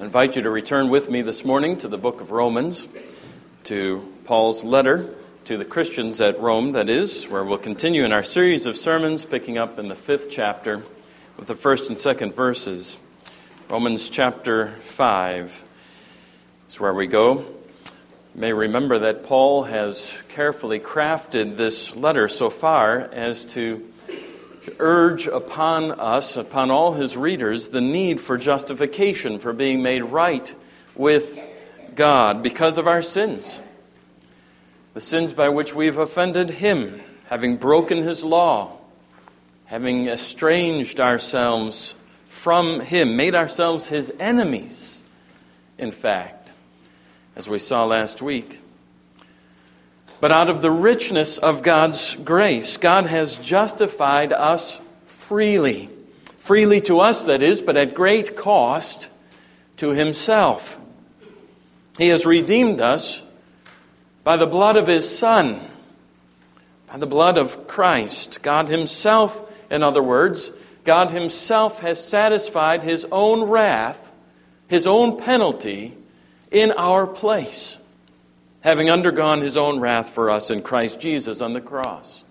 I invite you to return with me this morning to the book of Romans, to Paul's letter to the Christians at Rome, that is, where we'll continue in our series of sermons, picking up in the fifth chapter with the first and second verses. Romans chapter 5 is where we go. You may remember that Paul has carefully crafted this letter so far as to urge upon us, upon all his readers, the need for justification, for being made right with God because of our sins. The sins by which we've offended him, having broken his law, having estranged ourselves from him, made ourselves his enemies, in fact, as we saw last week. But out of the richness of God's grace, God has justified us freely. Freely to us, that is, but at great cost to Himself. He has redeemed us by the blood of His Son, by the blood of Christ. God Himself, in other words, God Himself has satisfied His own wrath, His own penalty in our place having undergone his own wrath for us in Christ Jesus on the cross.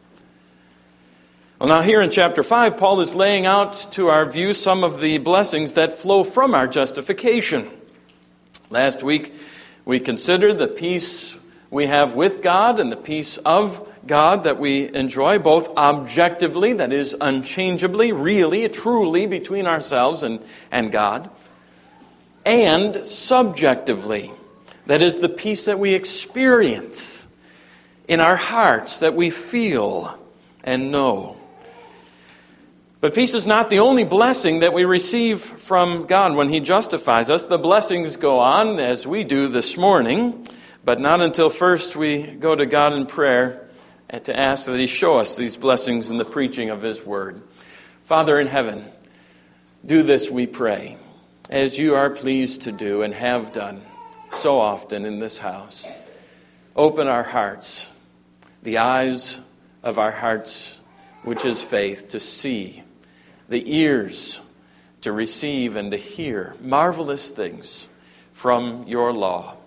Well, now, here in chapter 5, Paul is laying out to our view some of the blessings that flow from our justification. Last week, we considered the peace we have with God and the peace of God that we enjoy, both objectively, that is, unchangeably, really, truly, between ourselves and, and God, and subjectively that is the peace that we experience in our hearts, that we feel and know. But peace is not the only blessing that we receive from God when He justifies us. The blessings go on as we do this morning, but not until first we go to God in prayer and to ask that He show us these blessings in the preaching of His Word. Father in heaven, do this, we pray, as you are pleased to do and have done so often in this house. Open our hearts, the eyes of our hearts, which is faith, to see, the ears to receive and to hear marvelous things from your law.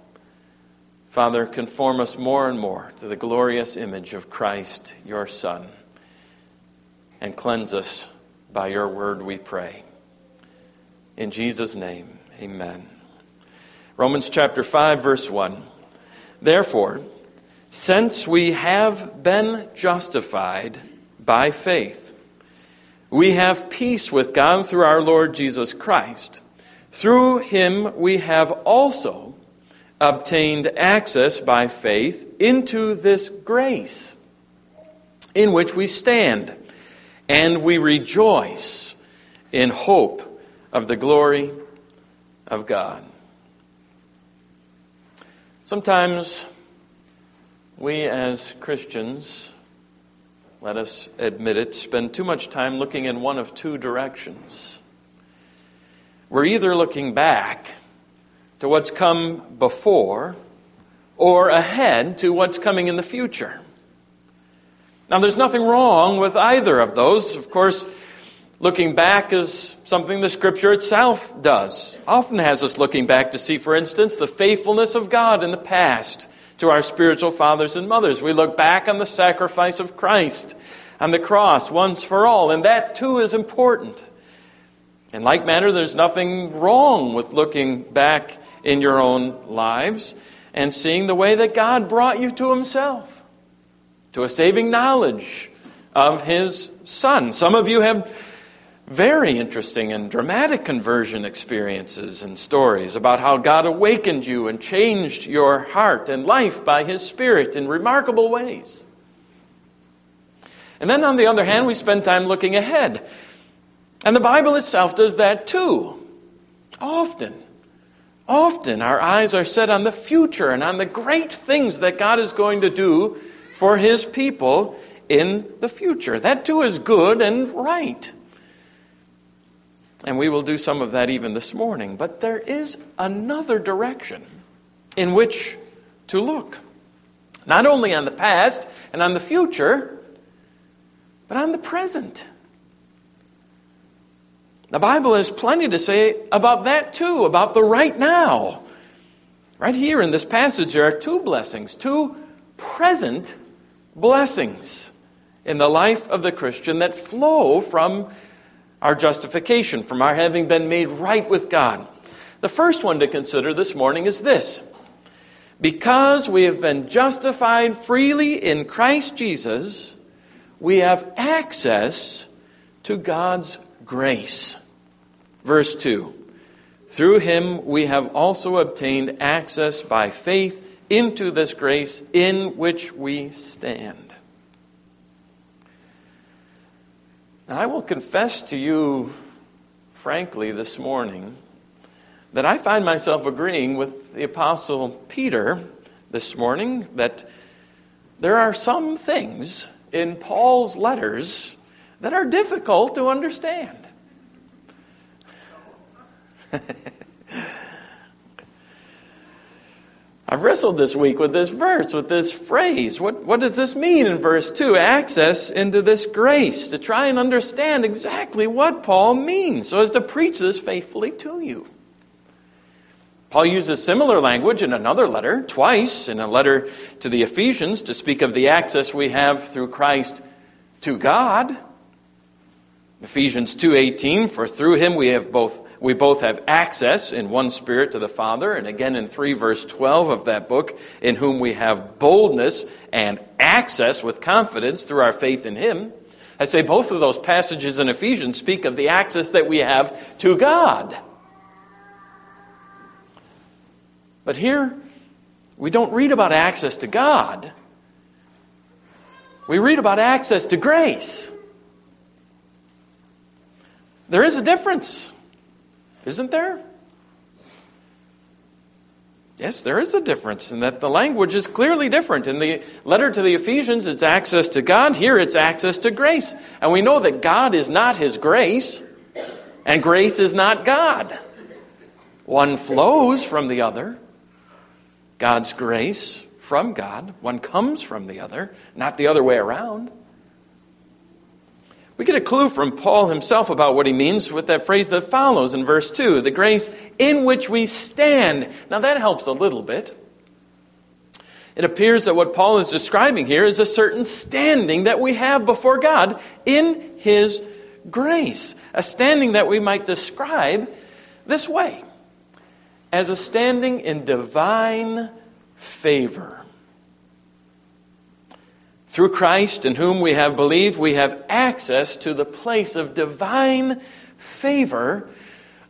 Father, conform us more and more to the glorious image of Christ, your Son, and cleanse us by your word, we pray. In Jesus' name, amen. Romans chapter 5, verse 1. Therefore, since we have been justified by faith, we have peace with God through our Lord Jesus Christ. Through him we have also obtained access by faith into this grace in which we stand, and we rejoice in hope of the glory of God. Sometimes we as Christians, let us admit it, spend too much time looking in one of two directions. We're either looking back to what's come before or ahead to what's coming in the future. Now, there's nothing wrong with either of those. Of course, Looking back is something the Scripture itself does. Often has us looking back to see, for instance, the faithfulness of God in the past to our spiritual fathers and mothers. We look back on the sacrifice of Christ on the cross once for all, and that too is important. In like manner, there's nothing wrong with looking back in your own lives and seeing the way that God brought you to Himself, to a saving knowledge of His Son. Some of you have very interesting and dramatic conversion experiences and stories about how God awakened you and changed your heart and life by His Spirit in remarkable ways. And then, on the other hand, we spend time looking ahead. And the Bible itself does that too. Often. Often our eyes are set on the future and on the great things that God is going to do for His people in the future. That too is good and right. And we will do some of that even this morning. But there is another direction in which to look. Not only on the past and on the future, but on the present. The Bible has plenty to say about that too, about the right now. Right here in this passage, there are two blessings, two present blessings in the life of the Christian that flow from our justification, from our having been made right with God. The first one to consider this morning is this Because we have been justified freely in Christ Jesus, we have access to God's grace. Verse 2 Through him we have also obtained access by faith into this grace in which we stand. I will confess to you, frankly, this morning, that I find myself agreeing with the Apostle Peter this morning that there are some things in Paul's letters that are difficult to understand. I've wrestled this week with this verse, with this phrase. What, what does this mean in verse 2? Access into this grace, to try and understand exactly what Paul means, so as to preach this faithfully to you. Paul uses similar language in another letter, twice, in a letter to the Ephesians, to speak of the access we have through Christ to God. Ephesians 2:18 for through him we have both we both have access in one spirit to the Father and again in 3 verse 12 of that book in whom we have boldness and access with confidence through our faith in him. I say both of those passages in Ephesians speak of the access that we have to God. But here we don't read about access to God. We read about access to grace. There is a difference, isn't there? Yes, there is a difference in that the language is clearly different. In the letter to the Ephesians, it's access to God. Here, it's access to grace. And we know that God is not His grace, and grace is not God. One flows from the other. God's grace from God, one comes from the other, not the other way around. We get a clue from Paul himself about what he means with that phrase that follows in verse 2 the grace in which we stand. Now, that helps a little bit. It appears that what Paul is describing here is a certain standing that we have before God in his grace. A standing that we might describe this way as a standing in divine favor. Through Christ, in whom we have believed, we have access to the place of divine favor,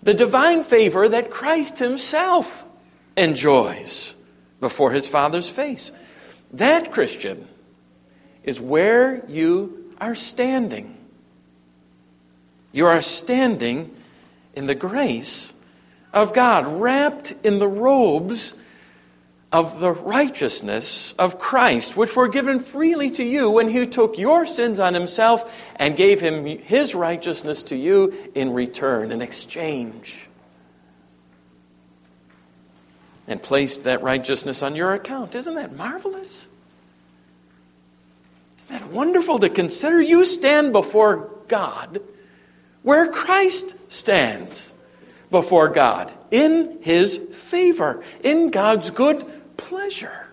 the divine favor that Christ Himself enjoys before His Father's face. That, Christian, is where you are standing. You are standing in the grace of God, wrapped in the robes of the righteousness of Christ, which were given freely to you when he took your sins on himself and gave him his righteousness to you in return, in exchange. And placed that righteousness on your account. Isn't that marvelous? Isn't that wonderful to consider? You stand before God where Christ stands before God in his favor, in God's good pleasure.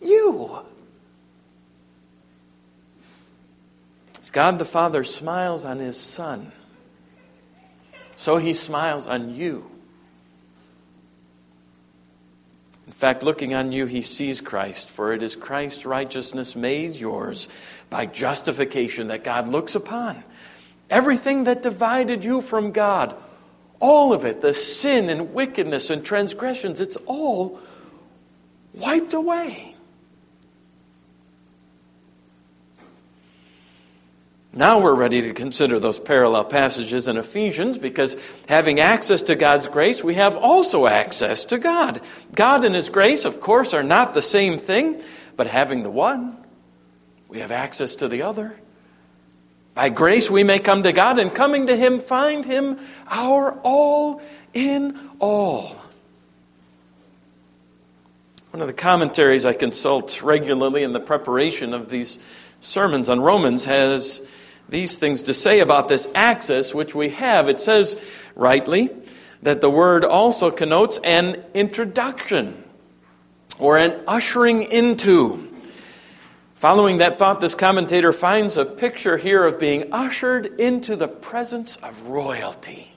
You. As God the Father smiles on his Son, so he smiles on you. In fact, looking on you, he sees Christ, for it is Christ's righteousness made yours by justification that God looks upon. Everything that divided you from God, all of it, the sin and wickedness and transgressions, it's all wiped away. Now we're ready to consider those parallel passages in Ephesians because having access to God's grace, we have also access to God. God and His grace, of course, are not the same thing, but having the one, we have access to the other. By grace, we may come to God and coming to Him, find Him our all in all. One of the commentaries I consult regularly in the preparation of these sermons on Romans has these things to say about this access which we have. It says, rightly, that the word also connotes an introduction or an ushering into. Following that thought, this commentator finds a picture here of being ushered into the presence of royalty.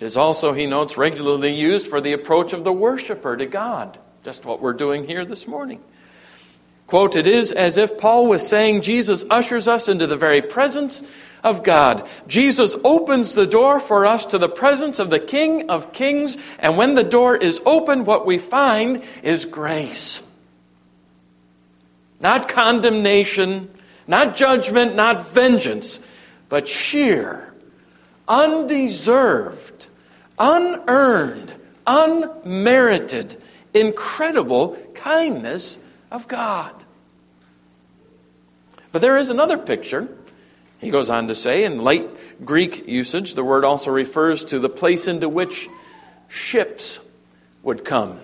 It is also, he notes, regularly used for the approach of the worshiper to God, just what we're doing here this morning. Quote, it is as if Paul was saying Jesus ushers us into the very presence of God. Jesus opens the door for us to the presence of the King of Kings, and when the door is open, what we find is grace. Not condemnation, not judgment, not vengeance, but sheer, undeserved, unearned, unmerited, incredible kindness of God. But there is another picture. He goes on to say, in late Greek usage, the word also refers to the place into which ships would come.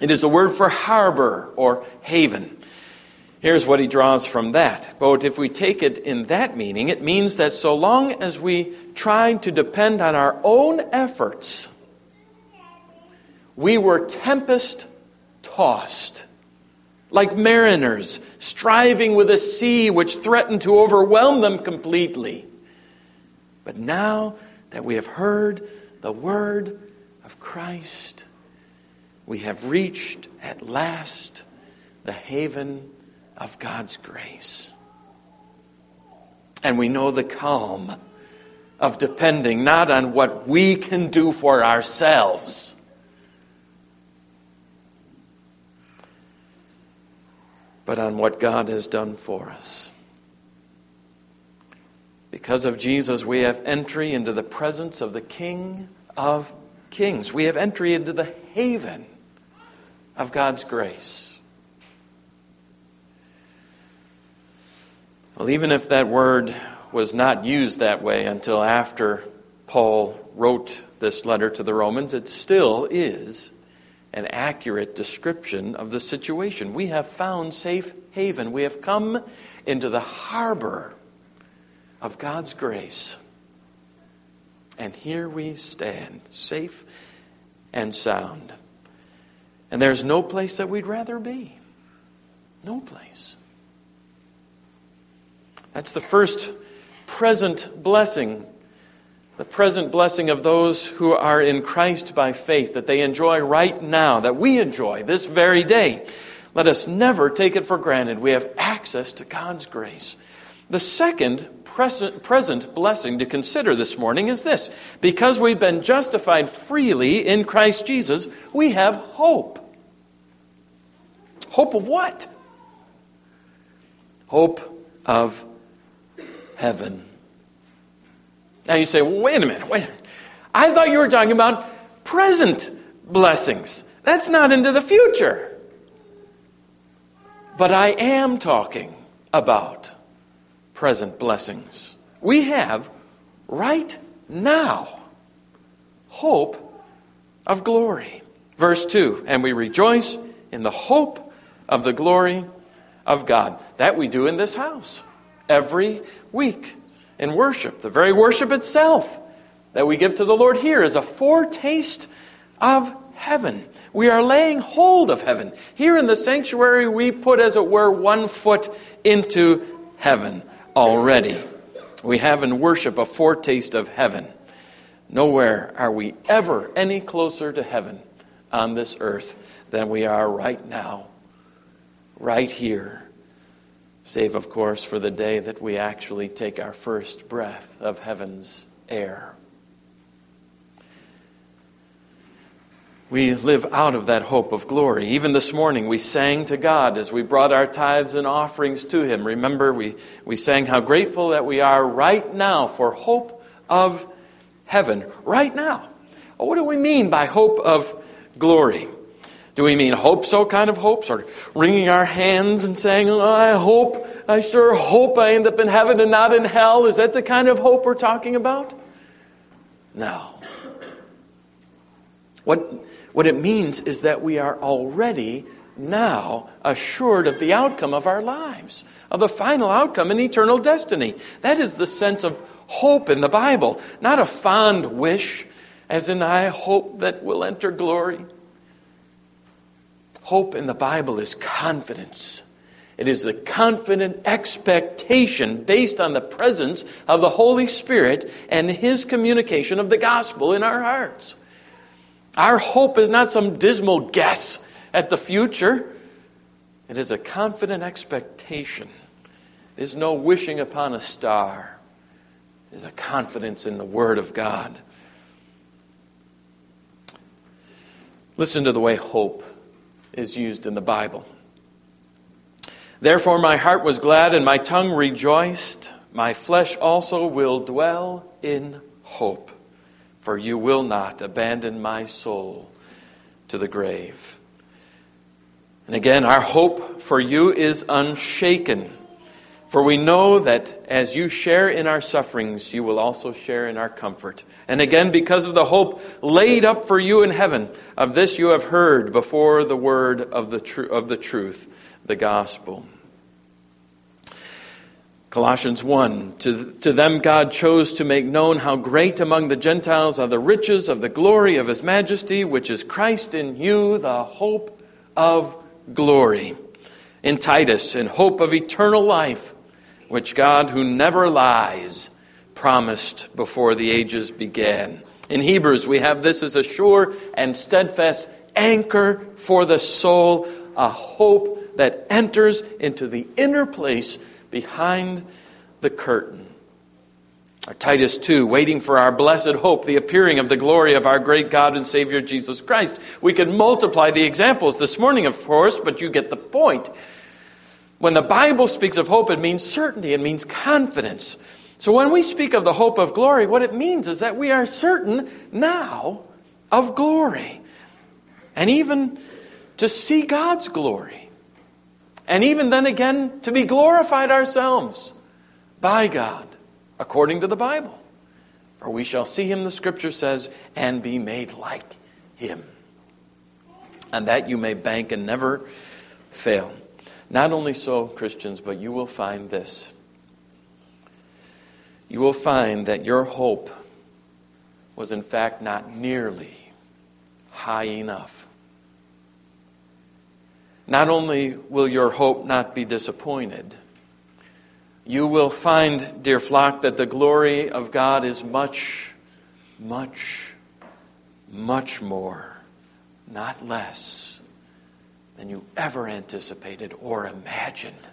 It is the word for harbor or haven. Here's what he draws from that. But if we take it in that meaning, it means that so long as we try to depend on our own efforts, we were tempest tossed like mariners striving with a sea which threatened to overwhelm them completely. But now that we have heard the word of Christ, we have reached at last the haven of God's grace. And we know the calm of depending not on what we can do for ourselves but on what God has done for us. Because of Jesus, we have entry into the presence of the King of Kings. We have entry into the haven of God's grace. Well, even if that word was not used that way until after Paul wrote this letter to the Romans, it still is an accurate description of the situation. We have found safe haven. We have come into the harbor of God's grace. And here we stand, safe and sound. And there's no place that we'd rather be. No place. That's the first present blessing the present blessing of those who are in Christ by faith, that they enjoy right now, that we enjoy this very day. Let us never take it for granted. We have access to God's grace. The second present blessing to consider this morning is this because we've been justified freely in Christ Jesus, we have hope. Hope of what? Hope of heaven. Now you say, well, wait a minute, wait. I thought you were talking about present blessings. That's not into the future. But I am talking about present blessings. We have right now hope of glory. Verse 2 And we rejoice in the hope of the glory of God. That we do in this house every week in worship. The very worship itself that we give to the Lord here is a foretaste of heaven. We are laying hold of heaven. Here in the sanctuary, we put, as it were, one foot into heaven already. We have in worship a foretaste of heaven. Nowhere are we ever any closer to heaven on this earth than we are right now, right here save, of course, for the day that we actually take our first breath of heaven's air. We live out of that hope of glory. Even this morning, we sang to God as we brought our tithes and offerings to Him. Remember, we, we sang how grateful that we are right now for hope of heaven. Right now. What do we mean by hope of glory? Do we mean hope so kind of hope? Sort of wringing our hands and saying, oh, I hope, I sure hope I end up in heaven and not in hell? Is that the kind of hope we're talking about? No. What, what it means is that we are already now assured of the outcome of our lives, of the final outcome in eternal destiny. That is the sense of hope in the Bible, not a fond wish, as in, I hope that we'll enter glory. Hope in the Bible is confidence. It is the confident expectation based on the presence of the Holy Spirit and His communication of the gospel in our hearts. Our hope is not some dismal guess at the future, it is a confident expectation. It is no wishing upon a star, it is a confidence in the Word of God. Listen to the way hope is used in the Bible. Therefore, my heart was glad and my tongue rejoiced. My flesh also will dwell in hope, for you will not abandon my soul to the grave. And again, our hope for you is unshaken. For we know that as you share in our sufferings, you will also share in our comfort. And again, because of the hope laid up for you in heaven, of this you have heard before the word of the, tr- of the truth, the gospel. Colossians 1 to, to them God chose to make known how great among the Gentiles are the riches of the glory of his majesty, which is Christ in you, the hope of glory. In Titus, in hope of eternal life, which God, who never lies, promised before the ages began. In Hebrews, we have this as a sure and steadfast anchor for the soul, a hope that enters into the inner place behind the curtain. Our Titus 2, waiting for our blessed hope, the appearing of the glory of our great God and Savior Jesus Christ. We could multiply the examples this morning, of course, but you get the point. When the Bible speaks of hope, it means certainty, it means confidence. So when we speak of the hope of glory, what it means is that we are certain now of glory. And even to see God's glory. And even then again, to be glorified ourselves by God, according to the Bible. For we shall see him, the scripture says, and be made like him. And that you may bank and never fail. Not only so, Christians, but you will find this. You will find that your hope was, in fact, not nearly high enough not only will your hope not be disappointed, you will find, dear flock, that the glory of God is much, much, much more, not less, than you ever anticipated or imagined.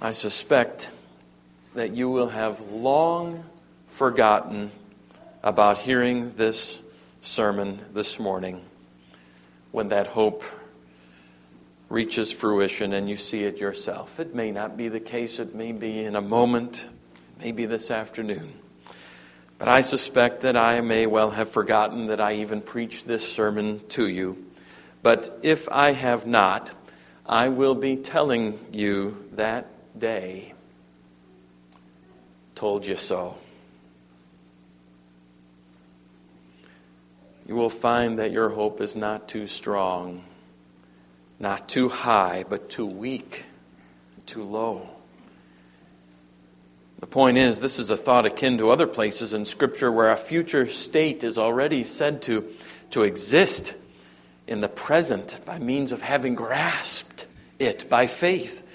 I suspect that you will have long forgotten about hearing this sermon this morning when that hope reaches fruition and you see it yourself. It may not be the case, it may be in a moment, maybe this afternoon. But I suspect that I may well have forgotten that I even preached this sermon to you. But if I have not, I will be telling you that day. Told you so. you will find that your hope is not too strong, not too high, but too weak, too low. The point is, this is a thought akin to other places in Scripture where a future state is already said to, to exist in the present by means of having grasped it by faith.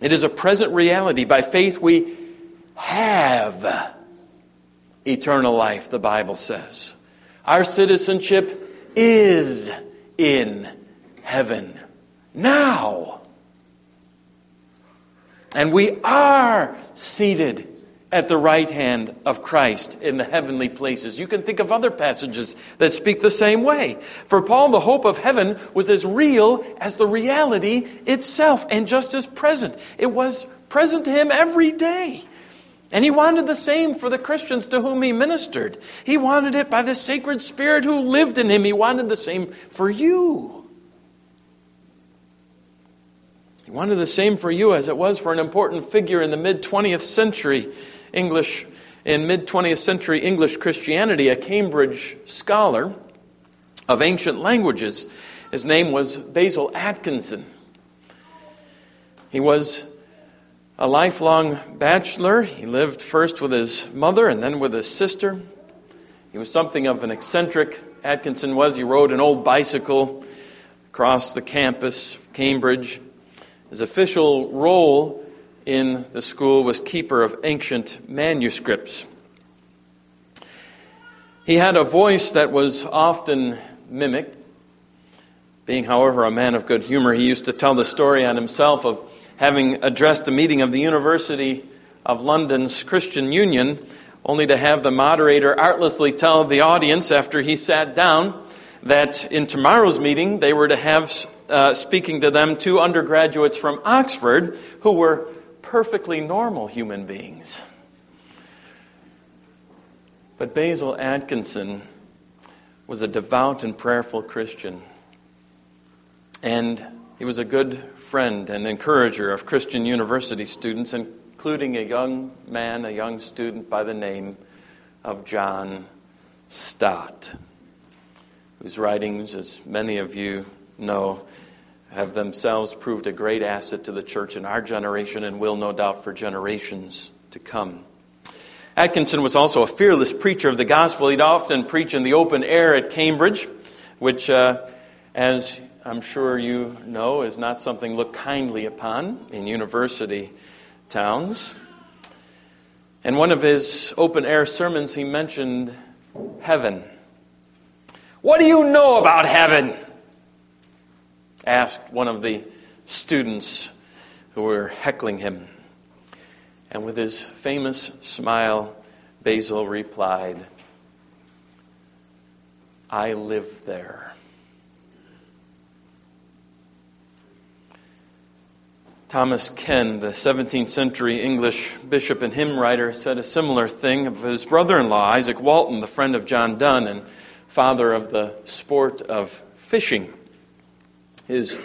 It is a present reality. By faith, we have eternal life, the Bible says. Our citizenship is in heaven now. And we are seated at the right hand of Christ in the heavenly places. You can think of other passages that speak the same way. For Paul, the hope of heaven was as real as the reality itself and just as present. It was present to him every day. And he wanted the same for the Christians to whom he ministered. He wanted it by the sacred Spirit who lived in him. He wanted the same for you. He wanted the same for you as it was for an important figure in the mid 20th century English in mid 20th century English Christianity, a Cambridge scholar of ancient languages. His name was Basil Atkinson. He was a lifelong bachelor. He lived first with his mother and then with his sister. He was something of an eccentric. Atkinson was. He rode an old bicycle across the campus of Cambridge. His official role in the school was keeper of ancient manuscripts. He had a voice that was often mimicked. Being, however, a man of good humor, he used to tell the story on himself of having addressed a meeting of the University of London's Christian Union, only to have the moderator artlessly tell the audience after he sat down that in tomorrow's meeting they were to have uh, speaking to them two undergraduates from Oxford who were perfectly normal human beings. But Basil Atkinson was a devout and prayerful Christian. And he was a good friend and encourager of Christian university students, including a young man, a young student by the name of John Stott, whose writings, as many of you know, have themselves proved a great asset to the church in our generation and will, no doubt, for generations to come. Atkinson was also a fearless preacher of the gospel. He'd often preach in the open air at Cambridge, which, uh, as I'm sure you know, is not something looked kindly upon in university towns. In one of his open air sermons, he mentioned heaven. What do you know about heaven? Asked one of the students who were heckling him. And with his famous smile, Basil replied, I live there. Thomas Ken, the 17th century English bishop and hymn writer, said a similar thing of his brother in law, Izaak Walton, the friend of John Donne and father of the sport of fishing. His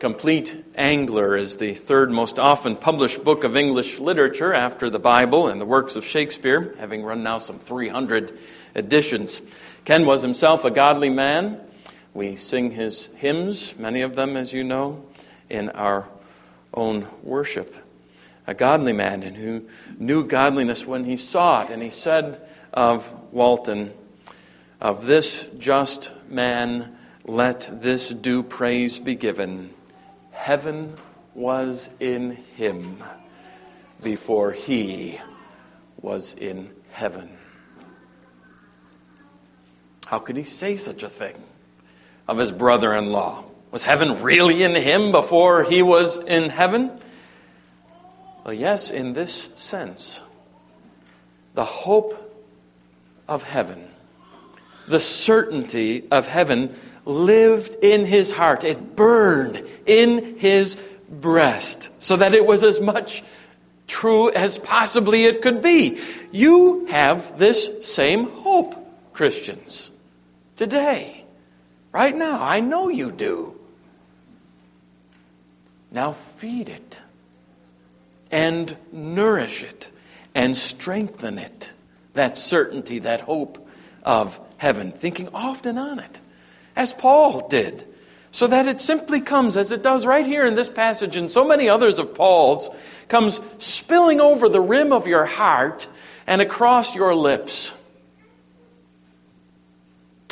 Compleat Angler is the third most often published book of English literature after the Bible and the works of Shakespeare, having run now some 300 editions. Ken was himself a godly man. We sing his hymns, many of them, as you know, in our own worship. A godly man and who knew godliness when he saw it. And he said of Walton, Of this just man, let this due praise be given. Heaven was in him before he was in heaven. How could he say such a thing of his brother in law? Was heaven really in him before he was in heaven? Well, yes, in this sense. The hope of heaven, the certainty of heaven lived in his heart. It burned in his breast so that it was as much true as possibly it could be. You have this same hope, Christians, today, right now. I know you do. Now feed it and nourish it and strengthen it. That certainty, that hope of heaven. Thinking often on it, as Paul did, so that it simply comes, as it does right here in this passage and so many others of Paul's, comes spilling over the rim of your heart and across your lips,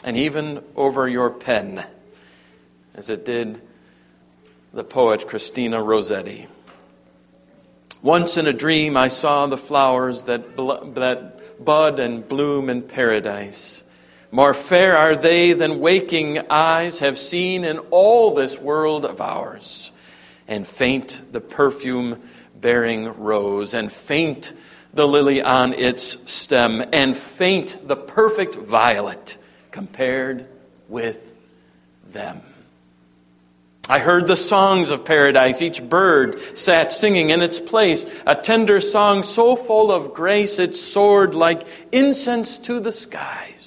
and even over your pen, as it did the poet Christina Rossetti. Once in a dream, I saw the flowers that, bl- that bud and bloom in paradise. More fair are they than waking eyes have seen in all this world of ours. And faint the perfume bearing rose, and faint the lily on its stem, and faint the perfect violet compared with them. I heard the songs of paradise. Each bird sat singing in its place, a tender song so full of grace it soared like incense to the skies.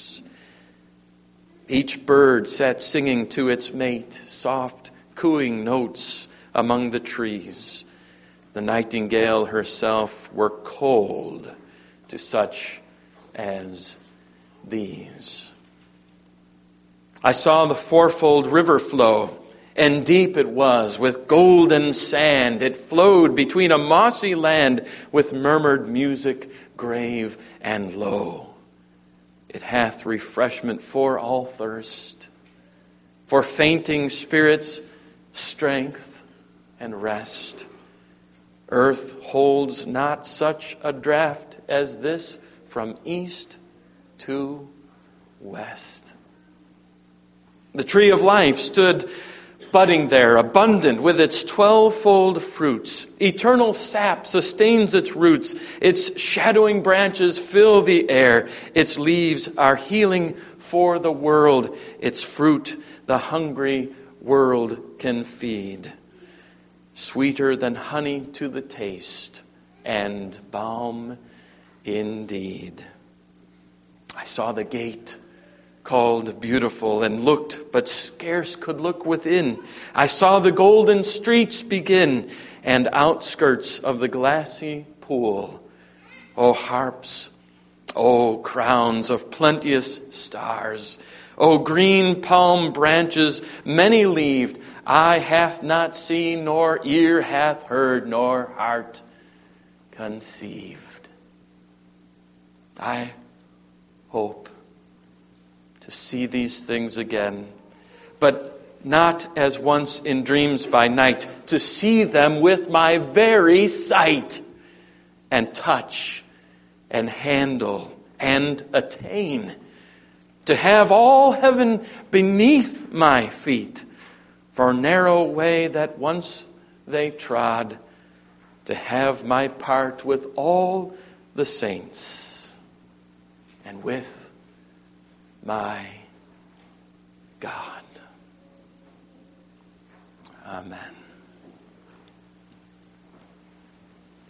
Each bird sat singing to its mate, soft, cooing notes among the trees. The nightingale herself were cold to such as these. I saw the fourfold river flow, and deep it was with golden sand. It flowed between a mossy land with murmured music, grave and low. It hath refreshment for all thirst, for fainting spirits, strength and rest. Earth holds not such a draught as this from east to west. The tree of life stood budding there, abundant with its twelvefold fruits. Eternal sap sustains its roots. Its shadowing branches fill the air. Its leaves are healing for the world. Its fruit the hungry world can feed. Sweeter than honey to the taste, and balm indeed. I saw the gate called beautiful and looked, but scarce could look within. I saw the golden streets begin and outskirts of the glassy pool. O harps, O crowns of plenteous stars, O green palm branches, many leaved, eye hath not seen, nor ear hath heard, nor heart conceived. I hope to see these things again, but not as once in dreams by night, to see them with my very sight, and touch, and handle, and attain, to have all heaven beneath my feet, for narrow way that once they trod, to have my part with all the saints, and with my God. Amen.